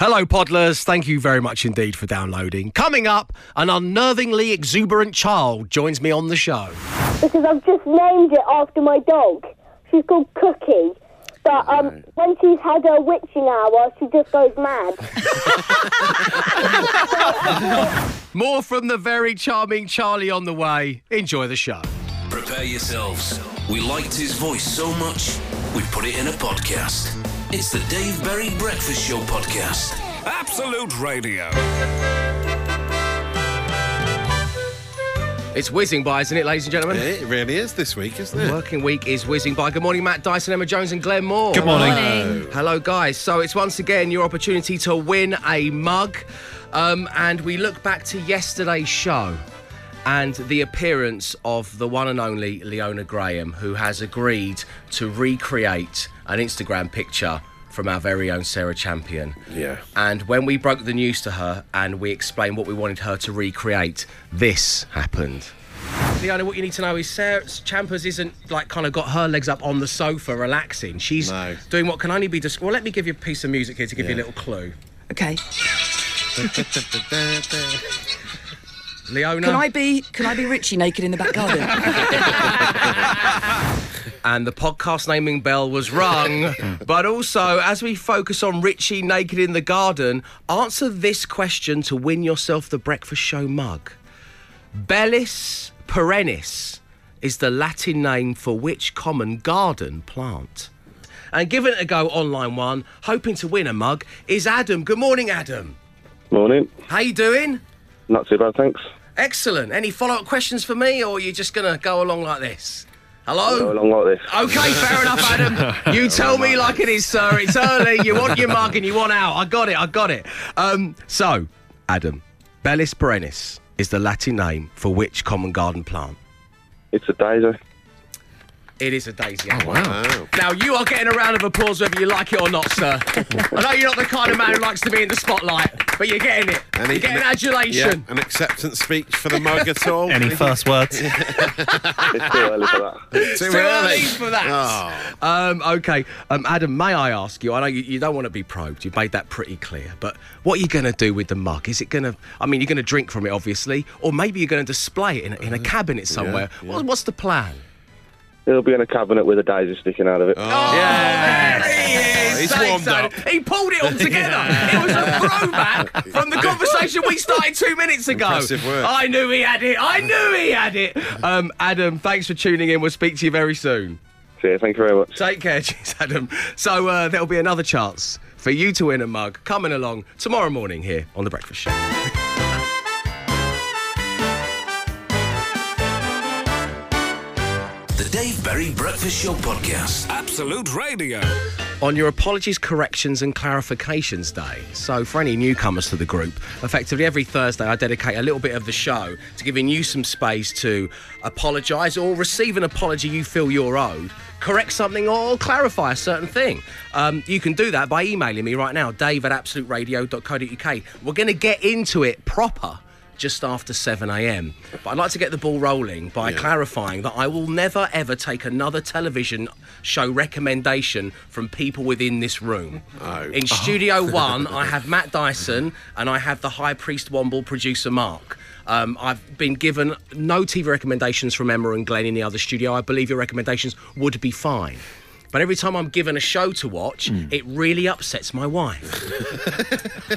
Hello, Podlers. Thank you very much indeed for downloading. Coming up, an unnervingly exuberant child joins me on the show. because I've just named it after my dog. She's called Cookie. But um, when she's had her witching hour, she just goes mad. More from the very charming Charlie on the way. Enjoy the show. Prepare yourselves. We liked his voice so much, we put it in a podcast. It's the Dave Berry Breakfast Show podcast. Absolute Radio. It's whizzing by, isn't it, ladies and gentlemen? It really is this week, isn't it? Working week is whizzing by. Good morning, Matt Dyson, Emma Jones, and Glenn Moore. Good morning. Hello, guys. So it's once again your opportunity to win a mug. Um, and we look back to yesterday's show and the appearance of the one and only Leona Graham, who has agreed to recreate an Instagram picture from our very own Sarah Champion. Yeah. And when we broke the news to her and we explained what we wanted her to recreate, this happened. Leona, what you need to know is Sarah Champers isn't like kind of got her legs up on the sofa relaxing. She's No. doing what can only be described. Well, let me give you a piece of music here to give you a little clue. Okay. Leona. Can I be can I be Richie naked in the back garden? and the podcast naming bell was rung. but also, as we focus on Richie naked in the garden, answer this question to win yourself the breakfast show mug. Bellis perennis is the Latin name for which common garden plant? And giving it a go online one, hoping to win a mug, is Adam. Good morning, Adam. Morning. How you doing? Not too bad, thanks. Excellent. Any follow-up questions for me, or are you just gonna go along like this? Hello. Go along like this. Okay, fair enough, Adam. You tell me like it is, sir. It's early. You want your mug and you want out. I got it. I got it. Um, so, Adam, Bellis perennis is the Latin name for which common garden plant? It's a daisy. It is a daisy. Oh, Wow. Now, you are getting a round of applause whether you like it or not, sir. I know you're not the kind of man who likes to be in the spotlight, but you're getting it. Any- you're getting Yeah, adulation. an acceptance speech for the mug at all? Any first words? It's too early for that. Too Too early for that. Oh. Um, okay, um, Adam, may I ask you? I know you, you don't want to be probed. You've made that pretty clear. But what are you going to do with the mug? Is it going to? I mean, you're going to drink from it, obviously, or maybe you're going to display it in a, in a cabinet somewhere. yeah. What, what's the plan? It'll be in a cabinet with a daisy sticking out of it. Oh, yeah, he is. He's Thanks, warmed Adam. up. He pulled it all together. It was a throwback from the conversation we started two minutes ago. Impressive work. I knew he had it. I knew he had it. Um, Adam, thanks for tuning in. We'll speak to you very soon. See yeah, thank you very much. Take care, cheers, Adam. So uh, there'll be another chance for you to win a mug coming along tomorrow morning here on The Breakfast Show. The Dave Berry Breakfast Show podcast. Absolute Radio. On your apologies, corrections, and clarifications day. So, for any newcomers to the group, effectively every Thursday I dedicate a little bit of the show to giving you some space to apologise or receive an apology you feel you're owed, correct something, or clarify a certain thing. Um, you can do that by emailing me right now, dave at absoluteradio.co.uk. We're going to get into it proper just after 7 a.m. But I'd like to get the ball rolling by clarifying that I will never ever take another television show recommendation from people within this room. Oh. In Studio One, I have Matt Dyson and I have the High Priest Womble producer Mark. Um, I've been given no TV recommendations from Emma and Glenn in the other studio. I believe your recommendations would be fine. But every time I'm given a show to watch, Hmm. it really upsets my wife.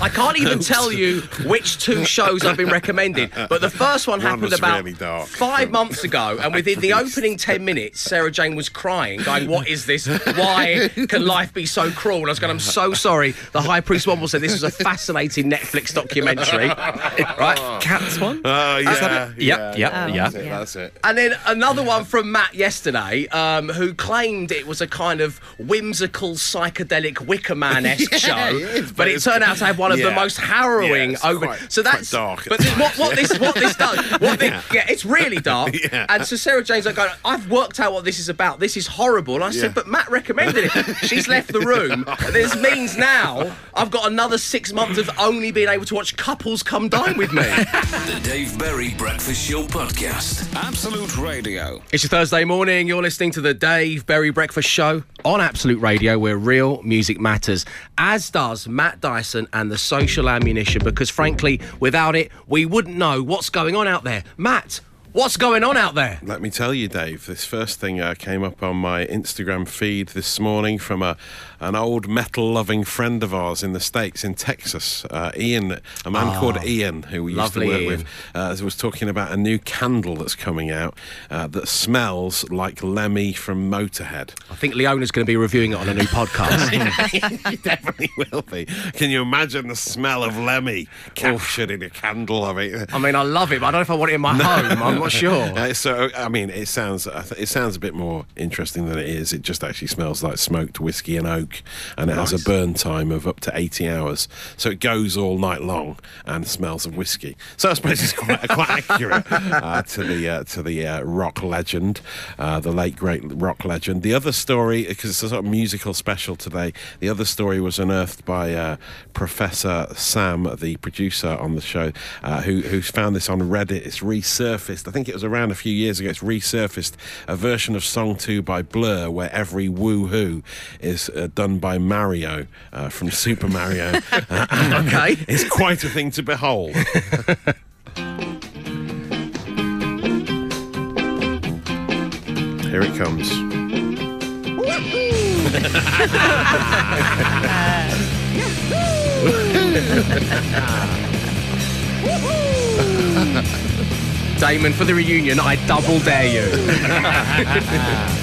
I can't even tell you which two shows I've been recommended, but the first one One happened about really five months ago, and within the opening ten minutes, Sarah Jane was crying, going, "What is this? Why can life be so cruel?" And I was going, "I'm so sorry." The High Priest Womble said this was a fascinating Netflix documentary, right? Cats one? Oh, yeah. Yep, yeah, yep, yeah. yeah. That's it. That's it. And then another one from Matt yesterday, um, who claimed it was a kind of whimsical, psychedelic Wicker Man esque show, it is, but but it turned out to have one of the most harrowing Yeah, it's over. quite- so quite that's dark But this, what, what this what this does? What the, yeah, it's really dark. Yeah. And so Sarah Jane's like, going, I've worked out what this is about. This is horrible. And I Yeah. said, but Matt recommended it. She's left the room. This means now I've got another six months of only being able to watch couples come dine with me. The Dave Berry Breakfast Show podcast. Absolute Radio. It's your Thursday morning. You're listening to the Dave Berry Breakfast Show. Show on Absolute Radio where real music matters, as does Matt Dyson and the social ammunition, because frankly, without it, we wouldn't know what's going on out there. Matt, what's going on out there? Let me tell you, Dave. This first thing uh, came up on my Instagram feed this morning from a an old metal-loving friend of ours in the states, in Texas. Uh, Ian, a man called Ian, who we used to work Ian. with, uh, was talking about a new candle that's coming out uh, that smells like Lemmy from Motorhead. I think Leona's going to be reviewing it on a new podcast. you definitely will be. Can you imagine the smell of Lemmy captured in a candle? I mean, I mean, I love it, but I don't know if I want it in my home. I'm not sure. Uh, so I mean, it sounds it sounds a bit more interesting than it is. It just actually smells like smoked whiskey and oak, and it has a burn time of up to eighty hours. So it goes all night long and smells of whiskey. So I suppose it's quite quite accurate uh, to the uh, to the uh, rock legend, uh, the late great rock legend. The other story, because it's a sort of musical special today. The other story was unearthed by uh, Professor Sam, the producer on the show, uh, who who found this on Reddit. It's resurfaced. I think it was around a few years ago. It's resurfaced a version of Song Two by Blur, where every woohoo is uh, done by Mario uh, from Super Mario. Uh, Okay. it's quite a thing to behold. Here it comes. Damon, for the reunion, I double dare you.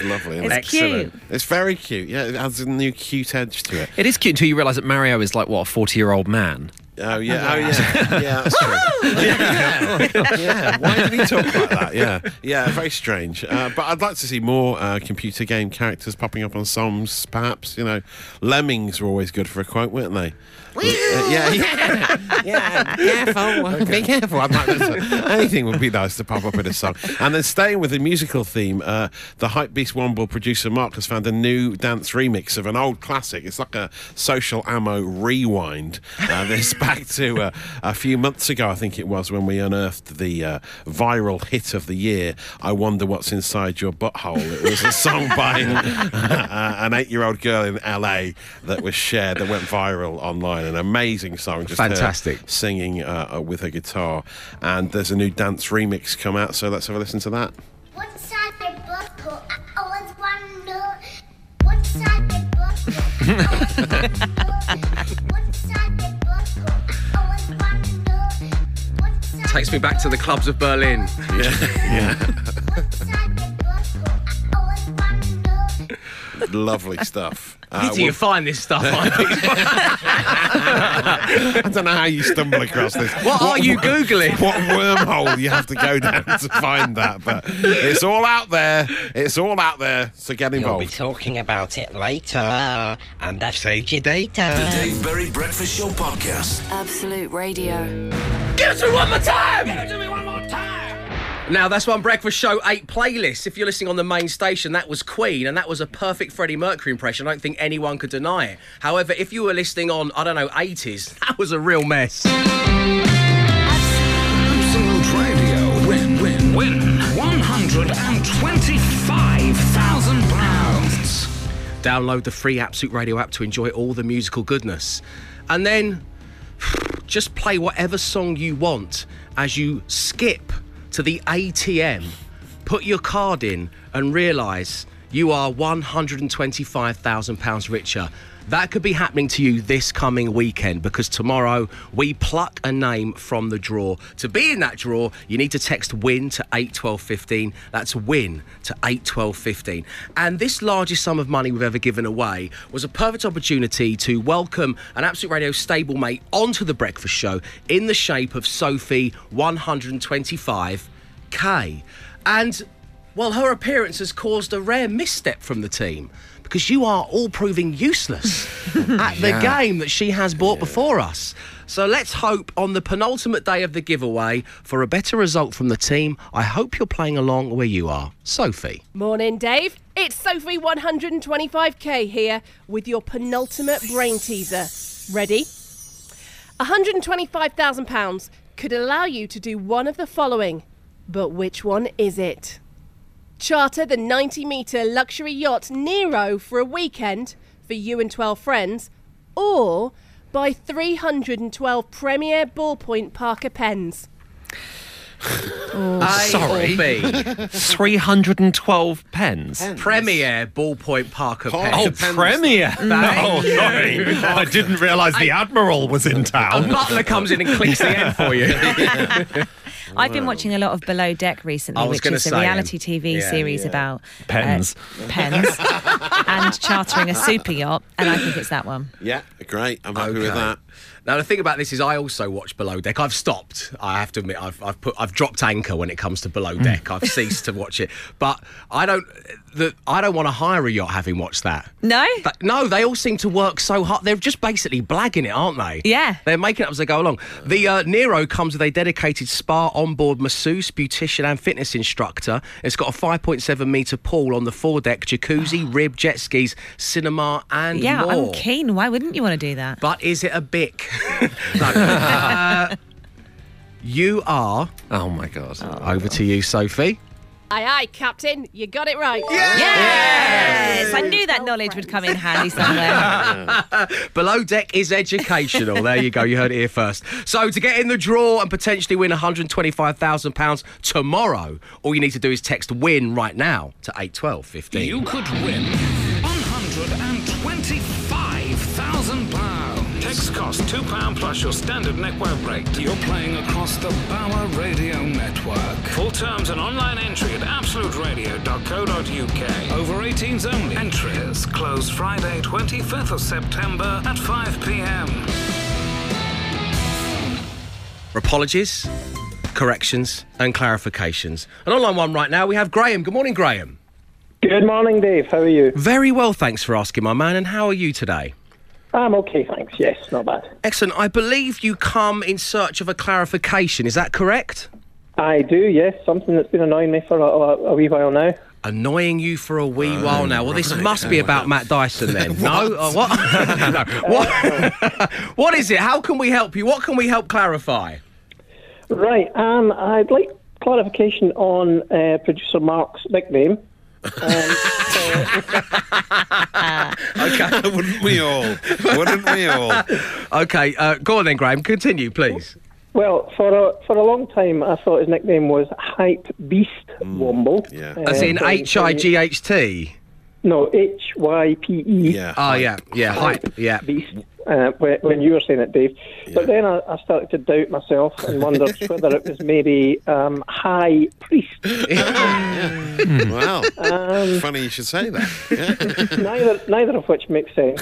It's lovely. It's it? cute. It's very cute. Yeah, it adds a new cute edge to it. It is cute until you realise that Mario is like what a forty-year-old man. Oh yeah, oh yeah, yeah. That's true. yeah. yeah. Why did he talk like that? Yeah, yeah. Very strange. Uh, but I'd like to see more uh, computer game characters popping up on songs. Perhaps you know, lemmings were always good for a quote, weren't they? Uh, yeah, yeah, yeah. Careful, be careful. I'd like to- anything would be nice to pop up in a song. And then staying with the musical theme, uh, the Hype Beast Womble producer Mark has found a new dance remix of an old classic. It's like a social ammo rewind. Uh, this back to uh, a few months ago, I think it was, when we unearthed the uh, viral hit of the year. I wonder what's inside your butthole. It was a song by uh, an eight-year-old girl in LA that was shared that went viral online. An amazing song, just her Fantastic. singing uh, uh, with her guitar. And there's a new dance remix come out, so let's have a listen to that. Takes me back to the clubs of Berlin. What's inside my butthole? I always want to know. Lovely stuff. Uh, Where do you well, find this stuff? I don't know how you stumble across this. what are you Googling? What wormhole you have to go down to find that? But it's all out there. It's all out there. So get involved. We'll be talking about it later, and I've saved your data. The Dave Berry Breakfast Show Podcast. Absolute Radio. Give it to me one more time! Give it to me one more time! Now, that's one Breakfast Show 8 playlist. If you're listening on the main station, that was Queen, and that was a perfect Freddie Mercury impression. I don't think anyone could deny it. However, if you were listening on, I don't know, 80s, that was a real mess. Absolute Radio. Win, win, win. £125,000. Download the free Absolute Radio app to enjoy all the musical goodness. And then just play whatever song you want as you skip to the ATM, put your card in, and realise you are £125,000 richer. That could be happening to you this coming weekend because tomorrow we pluck a name from the draw. To be in that draw, you need to text WIN to 81215. That's WIN to 81215. And this largest sum of money we've ever given away was a perfect opportunity to welcome an Absolute Radio stablemate onto the breakfast show in the shape of Sophie 125K. And well, her appearance has caused a rare misstep from the team because you are all proving useless at the game that she has brought before us. So let's hope on the penultimate day of the giveaway for a better result from the team. I hope you're playing along where you are. Sophie. Morning, Dave. It's Sophie 125k here with your penultimate brain teaser. Ready? £125,000 could allow you to do one of the following, but which one is it? Charter the 90 metre luxury yacht Nero for a weekend for you and 12 friends, or buy 312 Premier Ballpoint Parker pens. Oh. A Sorry. or B? 312 pens. Premier ballpoint Parker oh, pens. Oh, Premier. No, you. sorry. I didn't realise the Admiral was in A town. butler comes in and clicks the end for you. I've been watching a lot of Below Deck recently, which is a reality TV yeah, series yeah. about Pens. uh, pens and chartering a super yacht, and I think it's that one. Yeah, great. I'm happy with that. Now the thing about this is, I also watch Below Deck. I've stopped. I have to admit, I've, I've put, I've dropped anchor when it comes to Below Deck. I've ceased to watch it. But I don't, the, I don't want to hire a yacht having watched that. No? But no, they all seem to work so hard. They're just basically blagging it, aren't they? Yeah. They're making it up as they go along. The uh, Nero comes with a dedicated spa onboard masseuse, beautician, and fitness instructor. It's got a 5.7 metre pool on the foredeck, jacuzzi, rib, jet skis, cinema, and yeah, more. I'm keen. Why wouldn't you want to do that? But is it a bic? no. Uh, you are. Oh my god. Over to you, Sophie. Aye, aye, Captain, you got it right. Yes! I knew that knowledge would come in handy somewhere. Below Deck is educational. there you go. You heard it here first. So to get in the draw and potentially win £125,000 tomorrow, all you need to do is text WIN right now to 81215. You could win Text cost £2 plus your standard network rate. You're playing across the Bauer Radio Network. Full terms and online entry at absoluteradio.co.uk. Over 18s only. Entries close Friday, 25th of September at 5 p.m. Apologies, corrections, and clarifications. An online one right now. We have Graham. Good morning, Graham. Good morning, Dave. How are you? Very well, thanks for asking, my man. And how are you today? I'm okay, thanks. Yes, not bad. Excellent. I believe you come in search of a clarification. Is that correct? I do, yes. Something that's been annoying me for a, a, a wee while now. Annoying you for a wee while now. Well, this must be about Matt Dyson then. no? Oh, what? no. What? what is it? How can we help you? What can we help clarify? Right, um, I'd like clarification on uh, producer Mark's nickname. Um, Okay. Wouldn't we all? Wouldn't we all? Okay, uh, go on then, Graham. Continue, please. well, for a, for a long time, I thought his nickname was Hype Beast Womble. Yeah. As in Uh, H I G H T. No, H Y P E. Yeah. Oh, yeah, yeah, hype, yeah. Beast. Uh, when, when you were saying it, Dave. But then I, I started to doubt myself and wondered whether it was maybe um, High Priest. Wow. Um, Funny you should say that. Neither, neither of which makes sense.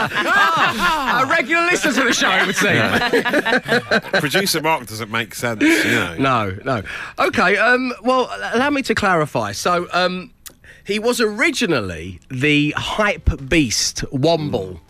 A regular listener to the show, it would seem. Producer Mark doesn't make sense, you know. No, no. Okay, um, well, allow me to clarify. So, um, he was originally the hype beast Womble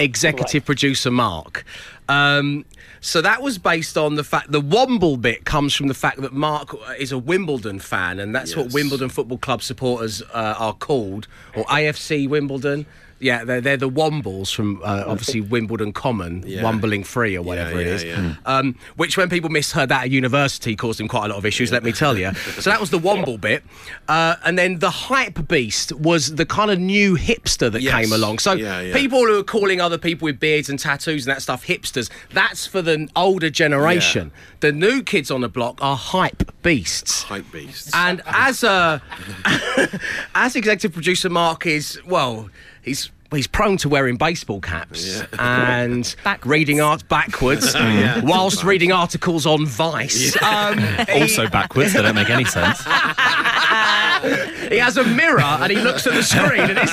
executive producer Mark. Um, so that was based on the fact the Womble bit comes from the fact that Mark is a Wimbledon fan, and that's what Wimbledon Football Club supporters uh, are called, or AFC Wimbledon. Yeah, they're, they're the Wombles from uh, obviously Wimbledon Common, Yeah. Wombling Free or whatever it yeah, is. yeah. Um, which, when people misheard that at university, caused him quite a lot of issues, let me tell you. So that was the Womble bit. Uh, and then the Hype Beast was the kind of new hipster that Yes. came along. So Yeah, yeah. people who are calling other people with beards and tattoos and that stuff hipsters, that's for the older generation. The new kids on the block are Hype Beasts. Hype beasts. And as a as executive producer Mark is well, he's he's prone to wearing baseball caps and reading art backwards, yeah. whilst reading articles on Vice. Um, he- Also backwards, they don't make any sense. he has a mirror and he looks at the screen and it's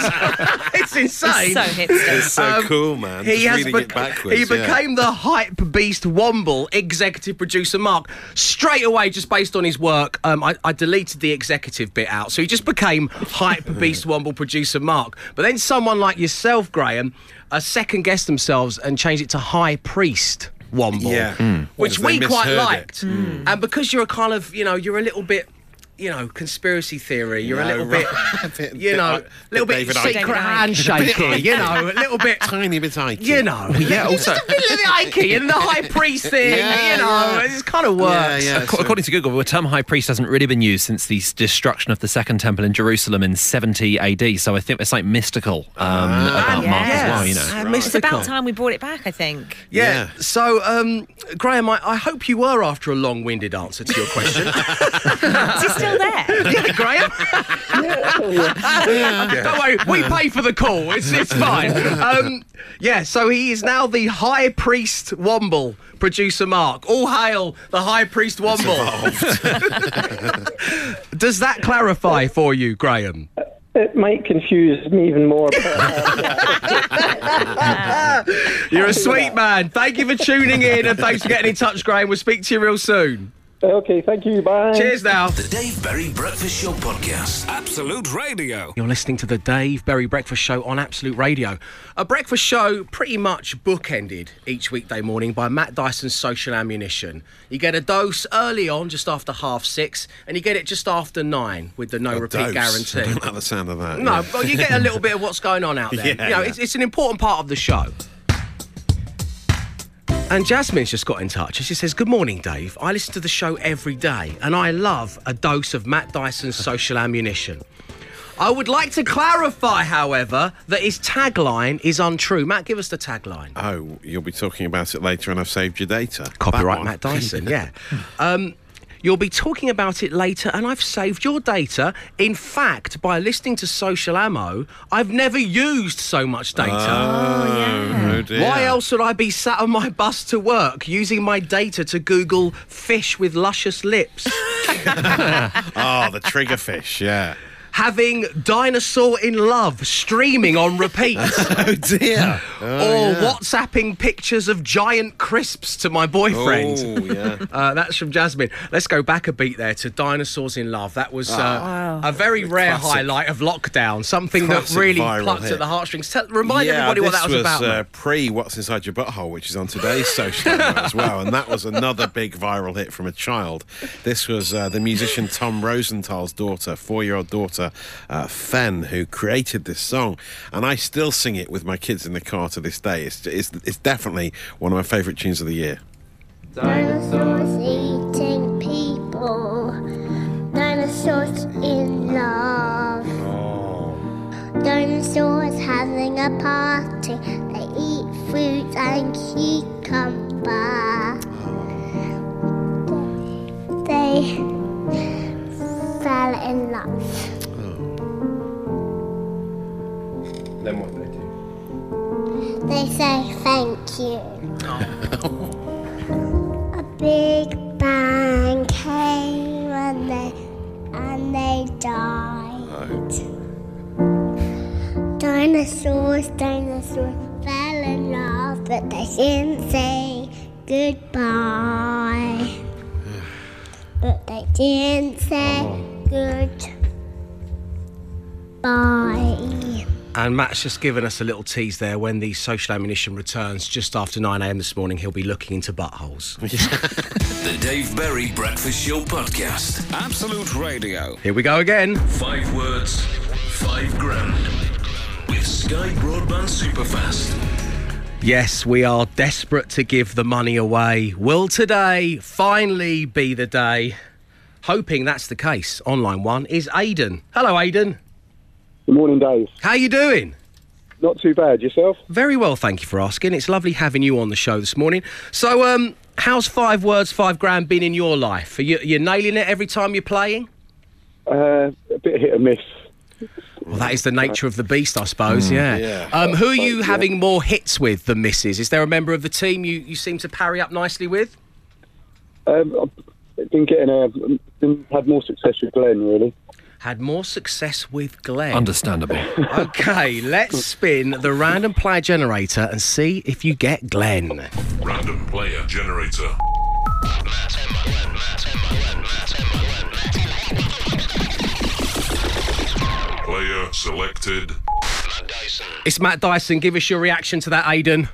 it's insane. so hipster. It's so cool, man. He Just has reading bec- it backwards. he yeah. became the hype beast Womble executive producer Mark straight away just based on his work. Um, I, I deleted the executive bit out, so he just became hype beast Womble producer Mark. But then someone like yourself, Graham, uh, second guessed themselves and changed it to high priest Womble, Yeah. Mm. which we quite misheard it. liked. And because you're a kind of you know you're a little bit you know, conspiracy theory. You're a little right. bit, Bit- you know, a little bit bit secret David handshaking. you know, a little bit. Tiny bit Icke. You know, yeah, also just a bit of the Icke and the high priest thing. Yeah, you know, yeah. it kind of works. Ac- According to Google, the term high priest hasn't really been used since the destruction of the Second Temple in Jerusalem in 70 AD. So I think it's like mystical um, about Mark as well. You know, Ah, It's about time we brought it back, I think. Yeah. So, um, Graham, I, I hope you were after a long-winded answer to your question. Is he still there? yeah, Graham. Don't worry, we pay for the call. It's it's fine. Um, yeah. So he is now the High Priest Womble. Producer Mark, all hail the High Priest Womble. Does that clarify for you, Graham? It might confuse me even more. But, You're a sweet man. Thank you for tuning in and thanks for getting in touch, Graham. We'll speak to you real soon. Okay, thank you. Bye. Cheers now. The Dave Berry Breakfast Show podcast. Absolute Radio. You're listening to the Dave Berry Breakfast Show on Absolute Radio. A breakfast show pretty much bookended each weekday morning by Matt Dyson's Social Ammunition. You get a dose early on, just after half six, and you get it just after nine with the no A repeat dose. guarantee. I don't like the sound of that. No, yeah. but you get a little bit of what's going on out there. Yeah, you know, yeah. It's, it's an important part of the show. And Jasmine's just got in touch and she says, Good morning, Dave. I listen to the show every day and I love a dose of Matt Dyson's social ammunition. I would like to clarify, however, that his tagline is untrue. Matt, give us the tagline. Oh, you'll be talking about it later, and I've saved your data. Copyright Matt Dyson, yeah. Um, you'll be talking about it later, and I've saved your data. In fact, by listening to Social Ammo, I've never used so much data. Oh, oh dear. Why else would I be sat on my bus to work using my data to Google fish with luscious lips? oh, the triggerfish, yeah. Having Dinosaur in Love streaming on repeat. oh dear. Oh, or yeah. WhatsApping pictures of giant crisps to my boyfriend. Oh, yeah. Uh, that's from Jasmine. Let's go back a beat there to Dinosaurs in Love. That was uh, Ah. a very rare Classic. highlight of lockdown. Something Classic that really plucked hit. at the heartstrings. Tell, remind yeah, everybody what that was, about. Uh, pre What's Inside Your Butthole, which is on today's social as well. And that was another big viral hit from a child. This was uh, the musician Tom Rosenthal's daughter, four year old daughter, uh, Fen, who created this song. And I still sing it with my kids in the car to this day. It's, it's, it's definitely one of my favourite tunes of the year. Dinosaurs eating people. Dinosaurs in love. Dinosaurs having a party. They eat fruit and cucumber. They fell in love. Then what they do? They say thank you. A big bang came and they and they died. Dinosaurs, dinosaurs fell in love, but they didn't say goodbye. But they didn't say goodbye. And Matt's just given us a little tease there. When the social ammunition returns just after 9 a.m. this morning, he'll be looking into buttholes. The Dave Berry Breakfast Show podcast. Absolute Radio. Here we go again. Five words, five grand. With Sky Broadband Superfast. Yes, we are desperate to give the money away. Will today finally be the day? Hoping that's the case. Online one is Aidan. Hello, Aidan. Good morning, Dave. How you doing? Not too bad. Yourself? Very well, thank you for asking. It's lovely having you on the show this morning. So, um, how's five words, five grand been in your life? Are you you nailing it every time you're playing? Uh, a bit hit and miss. Well, that is the nature of the beast, I suppose. Mm. yeah. Yeah. Um, who are you having more hits with than misses? Is there a member of the team you, you seem to parry up nicely with? Um, I've been getting a, been, had more success with Glenn, really. Had more success with Glenn. Understandable. Okay, let's spin the random player generator and see if you get Glenn. Random player generator. Player selected. It's Matt Dyson. Give us your reaction to that, Aidan.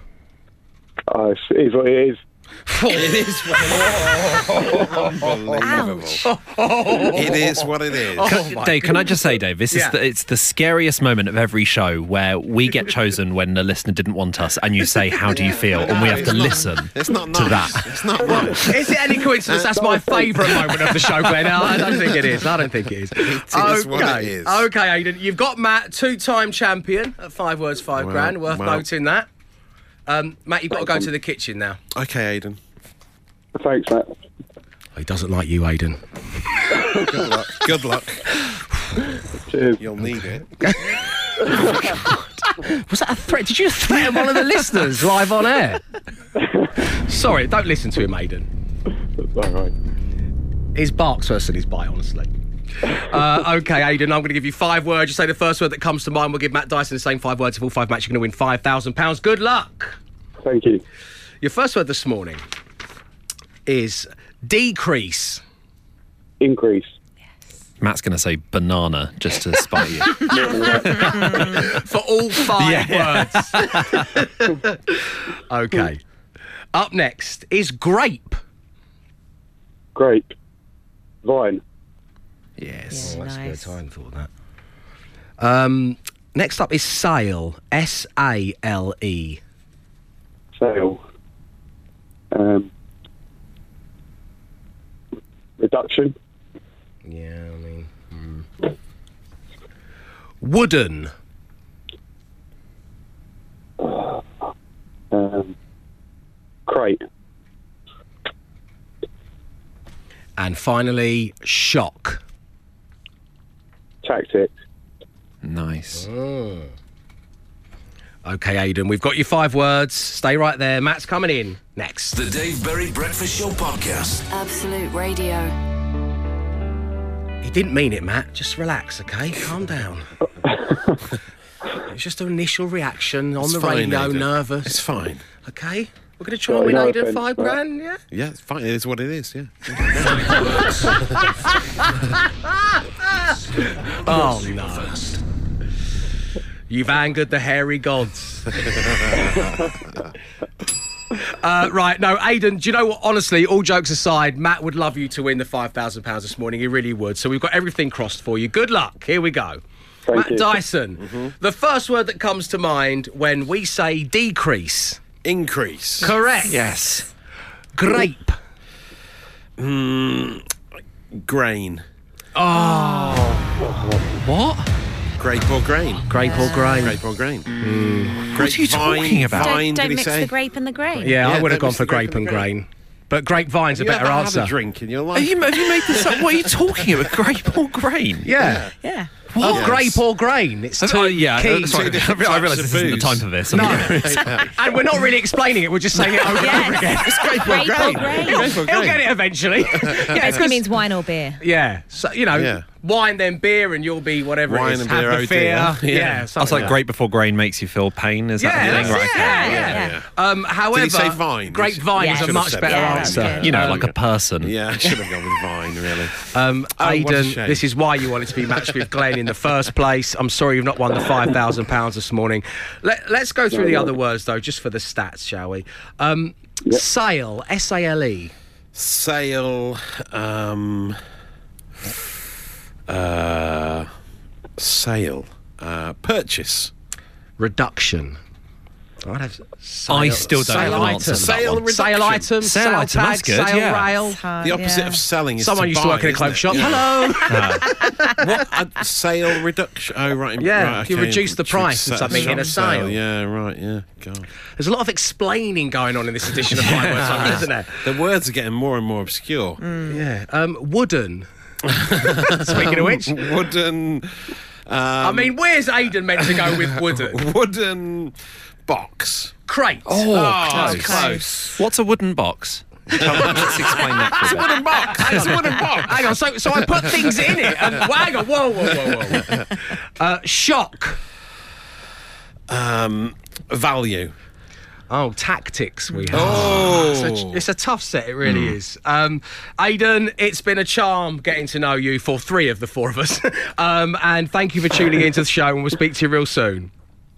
Uh, it's, it is what it is. it is what Unbelievable. It is what it is. Can- oh Dave, can I just say, Dave, this Yeah. is the, it's the scariest moment of every show where we get chosen when the listener didn't want us, and you say, "How do you feel?" and we have to not- listen It's not to nice. that. It's not nice. Is it any coincidence? That's my favourite moment of the show, Glenn. I don't think it is. I don't think it is. It is what it is. Okay, Aidan. You've got Matt, two-time champion at five words, five Well, grand. Worth well. noting that. Um, Matt, you've got to go to the kitchen now. Okay, Aidan. Thanks, Matt. Oh, he doesn't like you, Aidan. Good luck. Good luck. Cheers. You'll need it. Was that a threat? Did you threaten one of the listeners live on air? Sorry, don't listen to him, Aidan. All right. His barks worse than his bite, honestly. Uh, okay, Aidan, I'm going to give you five words. You say the first word that comes to mind. We'll give Matt Dyson the same five words. If all five match, you're going to win £5,000. Good luck. Thank you. Your first word this morning is decrease. Increase. Matt's going to say banana just to spite you. For all five Yeah. words. okay. Up next is grape. Grape. Vine. Yes. Oh, that's a good time for that. Um, next up is sail. S A L E. Sale. Um, reduction. Yeah, I mean. mm. Wooden. Um, crate. And finally, shock. Tactic. Nice. Mm. Okay, Aidan, we've got your five words. Stay right there. Matt's coming in next. The Dave Berry Breakfast Show podcast. Absolute Radio. He didn't mean it, Matt. Just relax, okay? Calm down. it's just an initial reaction on It's the fine, radio, Aidan. nervous. It's fine. Okay? We're going to try Sorry, and win no Aidan offence, five Matt. grand, yeah? Yeah, it's fine. It is what it is. Yeah. Oh, no. You've angered the hairy gods. Uh, right, no, Aidan, do you know what? Honestly, all jokes aside, Matt would love you to win the £5,000 this morning. He really would. So we've got everything crossed for you. Good luck. Here we go. Thank Matt you. Dyson, the first word that comes to mind when we say decrease. Increase. Correct. Yes. Grape. Mm, grain. Oh. What? Grape or grain. Grape or grain? Grape or grain. Mm. Grape What are you vine, talking about? Vine, don't did he mix say? the grape and the grain. Yeah, I would have gone for grape grape and and the grain. But grapevine's a better ever answer. Have a drink in your Have life. you, have you made this up? What are you talking about? Grape or grain? Yeah. Yeah. Of Yes. grape or grain. It's two yeah, key. uh, sorry, I realise this isn't the time for this. No. and we're not really explaining it. We're just saying it over and over again. It's grape or Grape or grain. grain. Grape or He'll get it eventually. yeah, Basically means wine or beer. yeah. So you know, Yeah. Wine then beer, and you'll be whatever Wine it is. and Have beer, the oh fear. dear. Yeah. Yeah. I was like, grape before grain makes you feel pain. Is that Yeah, the thing? Right. yeah, okay. yeah, yeah. Um, however, Did he say vine? Grapevine Yeah. is a much better that. answer. Yeah, You know, Um, like a person. Yeah, I should have gone with vine, really. Um, Oh, what Aidan, this is why you wanted to be matched with Glenn in the first place. I'm sorry you've not won the five thousand pounds this morning. Let, let's go through the other words though, just for the stats, shall we? Um, Sale, S A L E. Sale. Um. Uh. Sale. Uh, purchase. Reduction. I'd have sale, I still don't sale have an item. answer to that Sale one. reduction. Sale item, Sale sale, item, tag, that's good, sale yeah. rail. The opposite of selling is Someone to used to buy, work in a isn't clothes it? shop. Yeah. Hello. what? A sale reduction? Oh, right. Yeah, right, you okay. reduce the price of something in a shop sale. Yeah, right. Yeah. God. There's a lot of explaining going on in this edition of Five Words Only, isn't there? The words are getting more and more obscure. Yeah. Um, wooden. Speaking of which, Wooden. I Um, mean, where's Aidan meant to go with wooden? wooden box. Crate. Oh, close. close. What's a wooden box? Tell- Let's explain that. for a. Wooden box. It's a wooden box. Hang on, so, so I put things in it. And, well, hang on, whoa, whoa, whoa, whoa. Uh, shock. Um, value. Oh, tactics we have. Oh. It's a, it's a tough set, it really is. Um, Aidan, it's been a charm getting to know you for three of the four of us. um, and thank you for tuning into the show, and we'll speak to you real soon.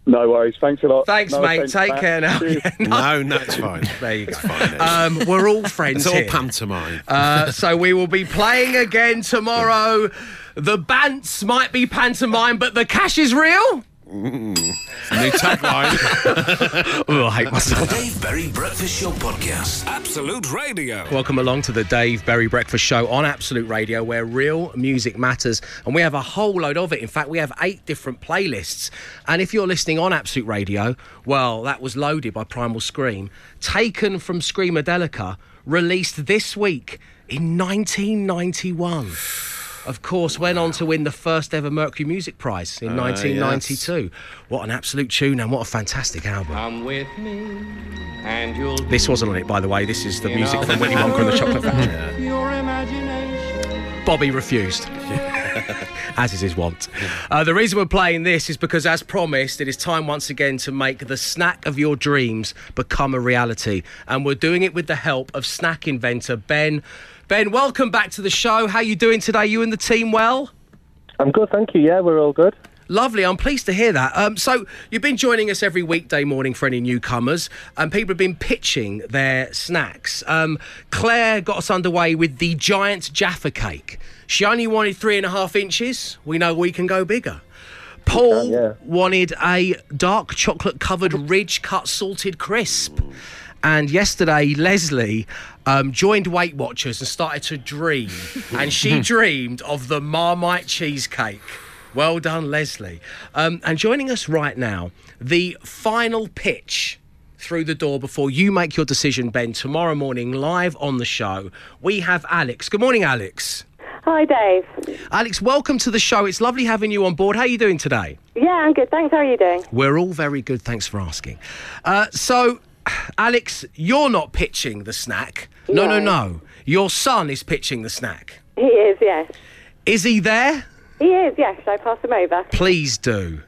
No worries. Thanks a lot. Thanks, No mate. offence, Take Matt. care now. Cheers. No, no, it's fine. There you go. fine. Um, we're all friends It's all here. pantomime. Uh, so we will be playing again tomorrow. The bants might be pantomime, but the cash is real. New tagline. oh, I hate myself. Dave Berry Breakfast Show Podcast. Absolute Radio. Welcome along to the Dave Berry Breakfast Show on Absolute Radio, where real music matters. And we have a whole load of it. In fact, we have eight different playlists. And if you're listening on Absolute Radio, well, that was loaded by Primal Scream, taken from Screamadelica, released this week in 1991. Of course, went on to win the first ever Mercury Music Prize in Ah, 1992. What an absolute tune and what a fantastic album. Come with me, and you'll This wasn't on it, by the way. This is the music from Willy Wonka and the Chocolate Factory. your. Bobby refused. as is his wont. Uh, the reason we're playing this is because, as promised, it is time once again to make the snack of your dreams become a reality. And we're doing it with the help of snack inventor Ben. Ben, welcome back to the show. How you doing today? You and the team well? I'm good, thank you. Yeah, we're all good. Lovely. I'm pleased to hear that. Um, so you've been joining us every weekday morning for any newcomers, and people have been pitching their snacks. Um, Claire got us underway with the giant Jaffa cake. She only wanted three and a half inches. We know we can go bigger. Paul wanted a dark chocolate covered ridge cut salted crisp. And yesterday, Leslie um, joined Weight Watchers and started to dream. and she dreamed of the Marmite cheesecake. Well done, Leslie. Um, and joining us right now, the final pitch through the door before you make your decision, Ben, tomorrow morning, live on the show, we have Alex. Good morning, Alex. Hi, Dave. Alex, welcome to the show. It's lovely having you on board. How are you doing today? Yeah, I'm good. Thanks. How are you doing? We're all very good. Thanks for asking. Uh, so, Alex, you're not pitching the snack. No, no, No. no. Your son is pitching the snack. He is, yes. Is he there? He is, yes. Should I pass him over? Please do.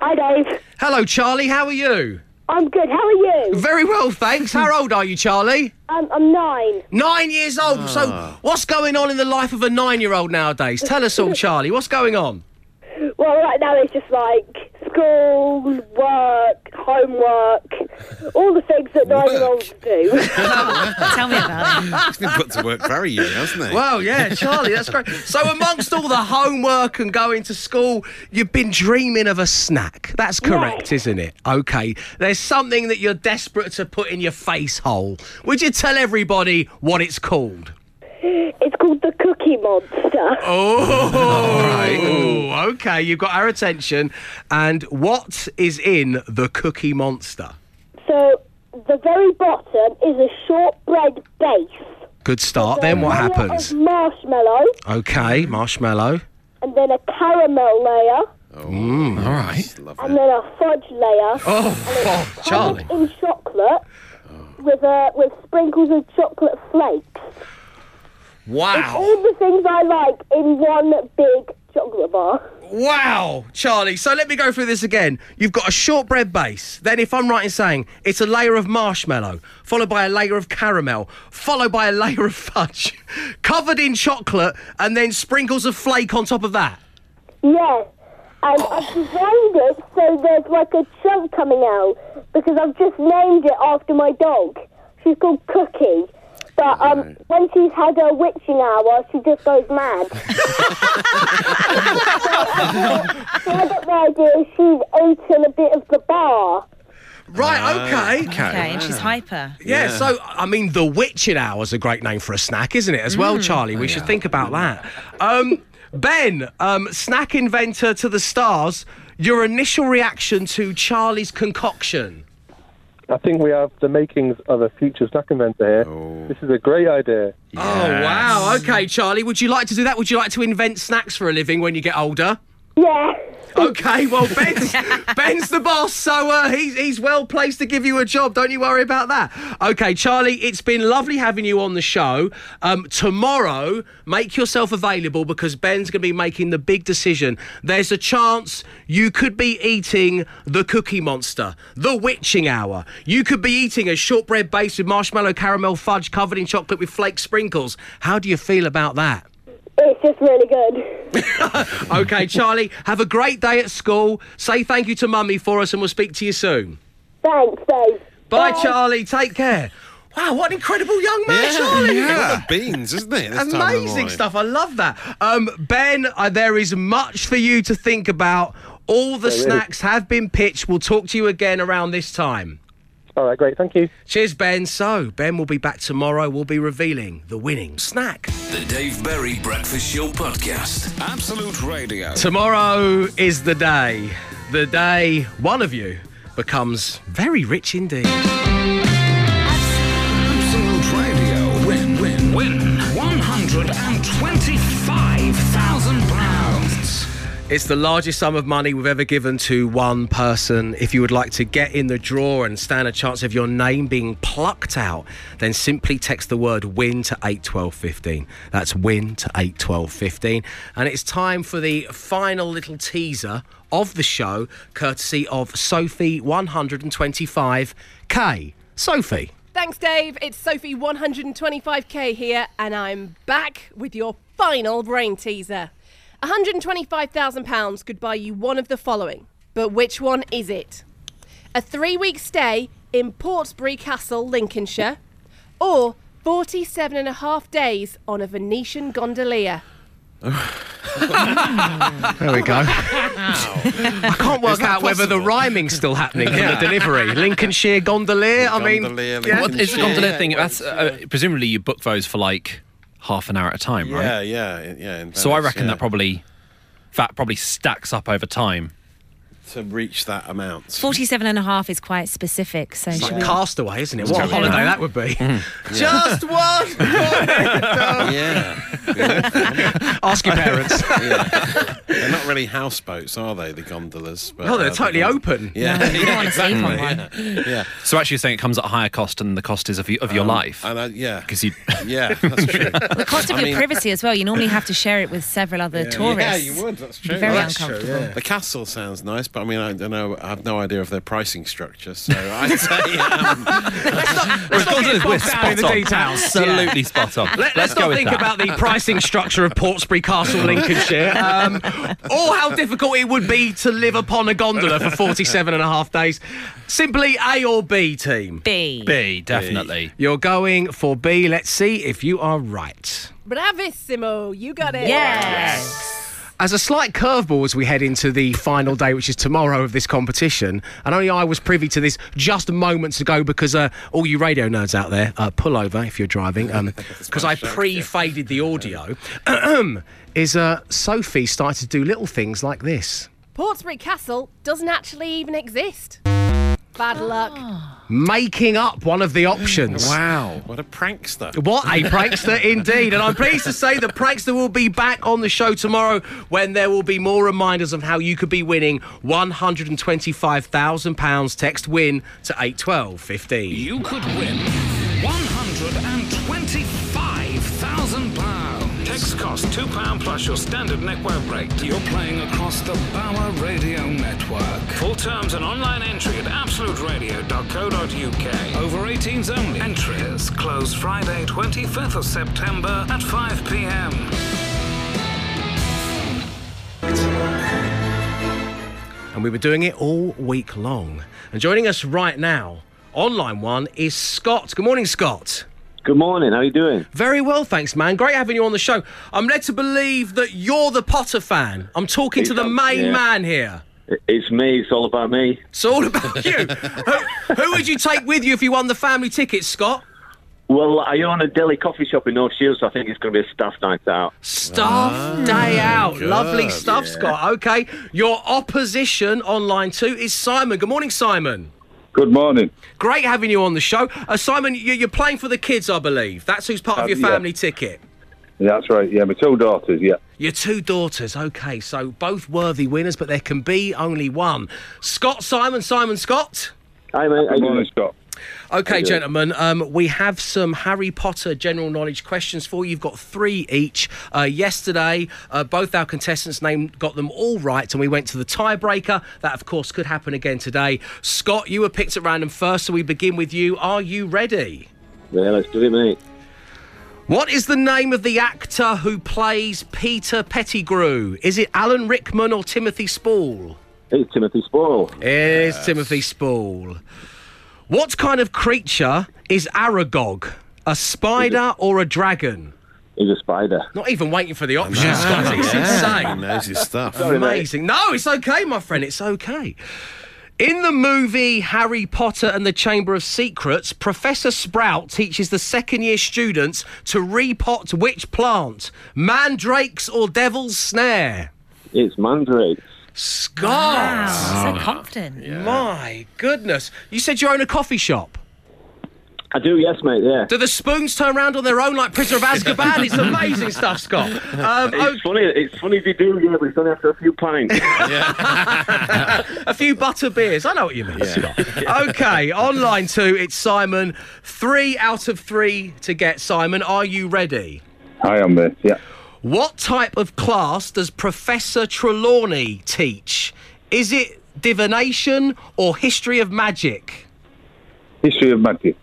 Hi, Dave. Hello, Charlie. How are you? I'm good. How are you? Very well, thanks. How old are you, Charlie? Um, I'm nine. Nine years old. So, what's going on in the life of a nine-year-old nowadays? Tell us all, Charlie. What's going on? Well, right now it's just like school, work, homework, all the things that nine-year-olds do. Tell me about it. He's been put to work very young, hasn't he? Well, yeah, Charlie, that's great. So, amongst all the homework and going to school, you've been dreaming of a snack. That's correct, isn't it? Okay. There's something that you're desperate to put in your face hole. Would you tell everybody what it's called? It's called the Cookie Monster. Oh, okay. You've got our attention. And what is in the Cookie Monster? So the very bottom is a shortbread base. Good start. Then what happens? Of marshmallow, Okay, marshmallow. and then a caramel layer, Mm, all right. and then a fudge layer. Oh, oh, Charlie. covered in chocolate with uh, with sprinkles of chocolate flakes. It's all the things I like in one big chocolate bar. Wow, Charlie. So let me go through this again. You've got a shortbread base. Then, if I'm right in saying, it's a layer of marshmallow, followed by a layer of caramel, followed by a layer of fudge, covered in chocolate, and then sprinkles of flake on top of that. Yeah. And I've designed it so there's like a chunk coming out because I've just named it after my dog. She's called Cookie. But um, when she's had her witching hour, she just goes mad. so I got the idea she's eaten a bit of the bar. Right, okay. Okay, and she's hyper. Yeah, so I mean, the witching Hour is a great name for a snack, isn't it? As well, Mm. Charlie. We should think about that. Um, ben, um, snack inventor to the stars. Your initial reaction to Charlie's concoction? I think we have the makings of a future snack inventor here. Oh. This is a great idea. Oh wow! Okay, Charlie, would you like to do that? Would you like to invent snacks for a living when you get older? Yeah. Okay, well Ben's, Ben's the boss, so uh, he's he's well placed to give you a job. Don't you worry about that. Okay, Charlie, it's been lovely having you on the show. Um, tomorrow, make yourself available because Ben's going to be making the big decision. There's a chance you could be eating the Cookie Monster, the Witching Hour. You could be eating a shortbread base with marshmallow caramel fudge covered in chocolate with flake sprinkles. How do you feel about that? It's just really good. Okay, Charlie, have a great day at school. Say thank you to Mummy for us, and we'll speak to you soon. Thanks, Dave. Bye, Charlie. Take care. Wow, what an incredible young man, Charlie. yeah. the beans, isn't it? this time of Amazing stuff. I love that. Um, ben, uh, there is much for you to think about. All the There is. snacks have been pitched. We'll talk to you again around this time. All right, great. Thank you. Cheers, Ben. So, Ben will be back tomorrow. We'll be revealing the winning snack. The Dave Berry Breakfast Show Podcast. Absolute Radio. Tomorrow is the day. The day one of you becomes very rich indeed. Absolute Radio. Win, win, win. £125,000. It's the largest sum of money we've ever given to one person. If you would like to get in the draw and stand a chance of your name being plucked out, then simply text the word win to 81215. That's win to 81215. And it's time for the final little teaser of the show, courtesy of Sophie 125K. Sophie. Thanks, Dave. It's Sophie 125k here, and I'm back with your final brain teaser. £125,000 could buy you one of the following, but which one is it? A three week stay in Portsbury Castle, Lincolnshire, or 47 and a half days on a Venetian gondolier? There we go. I can't work Is that out whether the rhyming's still happening in Yeah. the delivery. Lincolnshire gondolier. I mean, Gondolier, yeah. What is the Lincolnshire. gondolier thing? That's uh, presumably you book those for like half an hour at a time, right? Yeah, yeah, yeah. So I reckon yeah. that probably that probably stacks up over time. To reach that amount. 47 and a half is quite specific, so It's like we... Castaway, isn't it? What a holiday that. that would be. Mm-hmm. Just one. yeah. Ask your parents. yeah. They're not really houseboats, are they? The gondolas. But, No, they're uh, totally the gon- open. Yeah, No, you don't wanna sleep on exactly, Yeah. yeah. So actually, you're saying it comes at a higher cost than the cost is of, y- of your Um, life. And I, yeah, Because you, yeah, that's true. The cost of I your mean- privacy as well. You normally have to share it with several other tourists. Yeah, you would. That's true. Very That's uncomfortable. The castle sounds nice, but I mean, I don't know. I have no idea of their pricing structure, so I'd say. Um, Let's not get bogged down in the on. details. Absolutely Yeah. spot on. Let, Let's not think that. about the pricing structure of Portsbury Castle, Lincolnshire, um, or how difficult it would be to live upon a gondola for 47 and a half days. Simply A or B team. B. B, definitely. You're going for B. Let's see if you are right. Bravissimo, you got it. Yes. As a slight curveball as we head into the final day, which is tomorrow of this competition, and only I was privy to this just moments ago because uh, all you radio nerds out there, uh, pull over if you're driving, because I pre-faded the audio, is uh, Sophie started to do little things like this. Portsbury Castle doesn't actually even exist. Bad ah. luck. Making up one of the options. wow, what a prankster! What a prankster indeed. And I'm pleased to say that Prankster will be back on the show tomorrow when there will be more reminders of how you could be winning £125,000. Text win to 81215. You could win £125,000. Text cost £2 plus your standard network rate. You're playing across the Bauer Radio Network. Full terms and online entry at absoluteradio.co.uk. Over 18s only. Entries close Friday, 25th of September at 5 p.m. And we were doing it all week long. And joining us right now, on line one, is Scott. Good morning, Scott. Good morning. How are you doing? Very well, thanks, man. Great having you on the show. I'm led to believe that you're the Potter fan. I'm talking to the main Yeah. man here. It's me. It's all about me. It's all about you. who, who would you take with you if you won the family ticket, Scott? Well, I own a deli coffee shop in North Shields, so I think it's going to be a staff night out. Staff day out. good. Lovely stuff, Yeah. Scott. Okay. Your opposition on line two is Simon. Good morning, Simon. Good morning. Great having you on the show. Uh, Simon, you- you're playing for the kids, I believe. That's who's part of Um, your yeah. family ticket. That's right. Yeah, my two daughters. Yeah. Your two daughters. Okay, so both worthy winners, but there can be only one. Scott, Simon, Simon, Scott. Hi, mate. Good morning, Scott. Okay, gentlemen, um, we have some Harry Potter general knowledge questions for you. You've got three each. Uh, yesterday, uh, both our contestants' name got them all right, and we went to the tiebreaker. That, of course, could happen again today. Scott, you were picked at random first, so we begin with you. Are you ready? Yeah, let's do it, mate. What is the name of the actor who plays Peter Pettigrew? Is it Alan Rickman or Timothy Spall? It's Timothy Spall. It is Timothy Spall. What kind of creature is Aragog? A spider or a dragon? He's a spider. Not even waiting for the options, Scott. It's Yeah, insane. he knows his stuff. Sorry, mate. Amazing. No, it's okay, my friend. It's okay. In the movie Harry Potter and the Chamber of Secrets, Professor Sprout teaches the second year students to repot which plant? Mandrakes or Devil's Snare? It's Mandrake. Scott! Wow, so ah, confident. My goodness. You said you own a coffee shop. I do, yes, mate, yeah. Do the spoons turn around on their own like Prisoner of Azkaban? it's amazing stuff, Scott. Um, It's funny, it's funny they do, yeah, but it's only after a few pints. a few butter beers. I know what you mean, Scott. Okay, on line two, it's Simon. Three out of three to get. Simon, are you ready? Hi, I'm there. Yeah. What type of class does Professor Trelawney teach? Is it divination or history of magic? History of magic.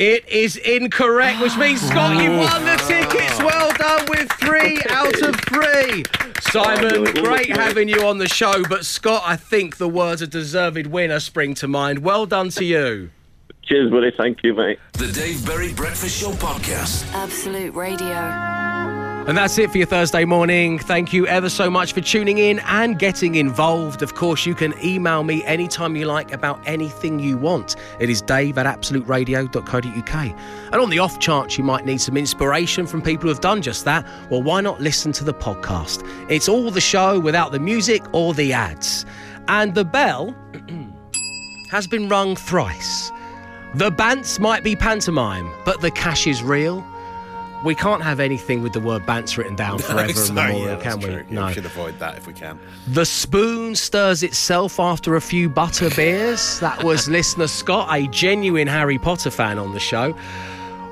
It is incorrect, which means Scott, you oh. won the tickets. Well done with three out of three. Simon, great having you on the show, but Scott, I think the words a deserved winner spring to mind. Well done to you. Cheers, buddy. Thank you, mate. The Dave Berry Breakfast Show podcast. Absolute Radio. And that's it for your Thursday morning. Thank you ever so much for tuning in and getting involved. Of course, you can email me anytime you like about anything you want. It is dave at absoluteradio.co.uk. And on the off chance you might need some inspiration from people who have done just that, well, why not listen to the podcast? It's all the show without the music or the ads. And the bell has been rung thrice. The bants might be pantomime, but the cash is real. We can't have anything with the word bants written down forever Sorry, in yeah, memorial, that's can we? true. No. we should avoid that if we can. The spoon stirs itself after a few butter beers. That was listener Scott, a genuine Harry Potter fan on the show.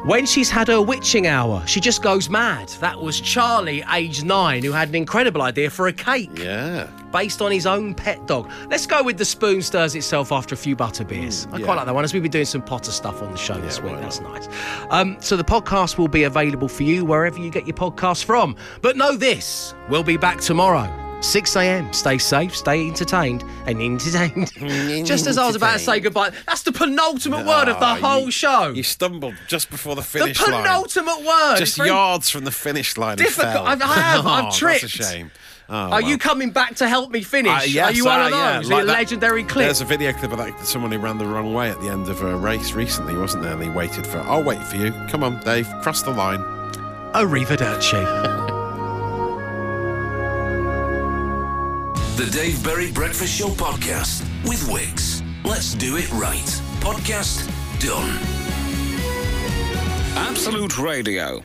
When she's had her witching hour, she just goes mad. That was Charlie, aged nine, who had an incredible idea for a cake. Yeah. Based on his own pet dog. Let's go with the spoon stirs itself after a few butter beers. I yeah. quite like that one, as we've been doing some Potter stuff on the show this week. That's nice. Um, so the podcast will be available for you wherever you get your podcasts from. But know this we'll be back tomorrow. 6 a.m. Stay safe, stay entertained, and entertained. just as I was about to say goodbye, that's the penultimate word of the whole you- show. You stumbled just before the the finish line. penultimate word. Just yards from the finish line. difficult. I- have. Oh, I've That's tripped. a shame. Oh, Are well. you coming back to help me finish? Uh, yes, Are you one uh, of those? yeah, like that- legendary clip? There's a video clip of that someone who ran the wrong way at the end of a race recently, wasn't there? And he waited for. I'll wait for you. Come on, Dave. Cross the line. Arrivederci. The Dave Berry Breakfast Show podcast with Wix. Let's do it right. Podcast done. Absolute Radio.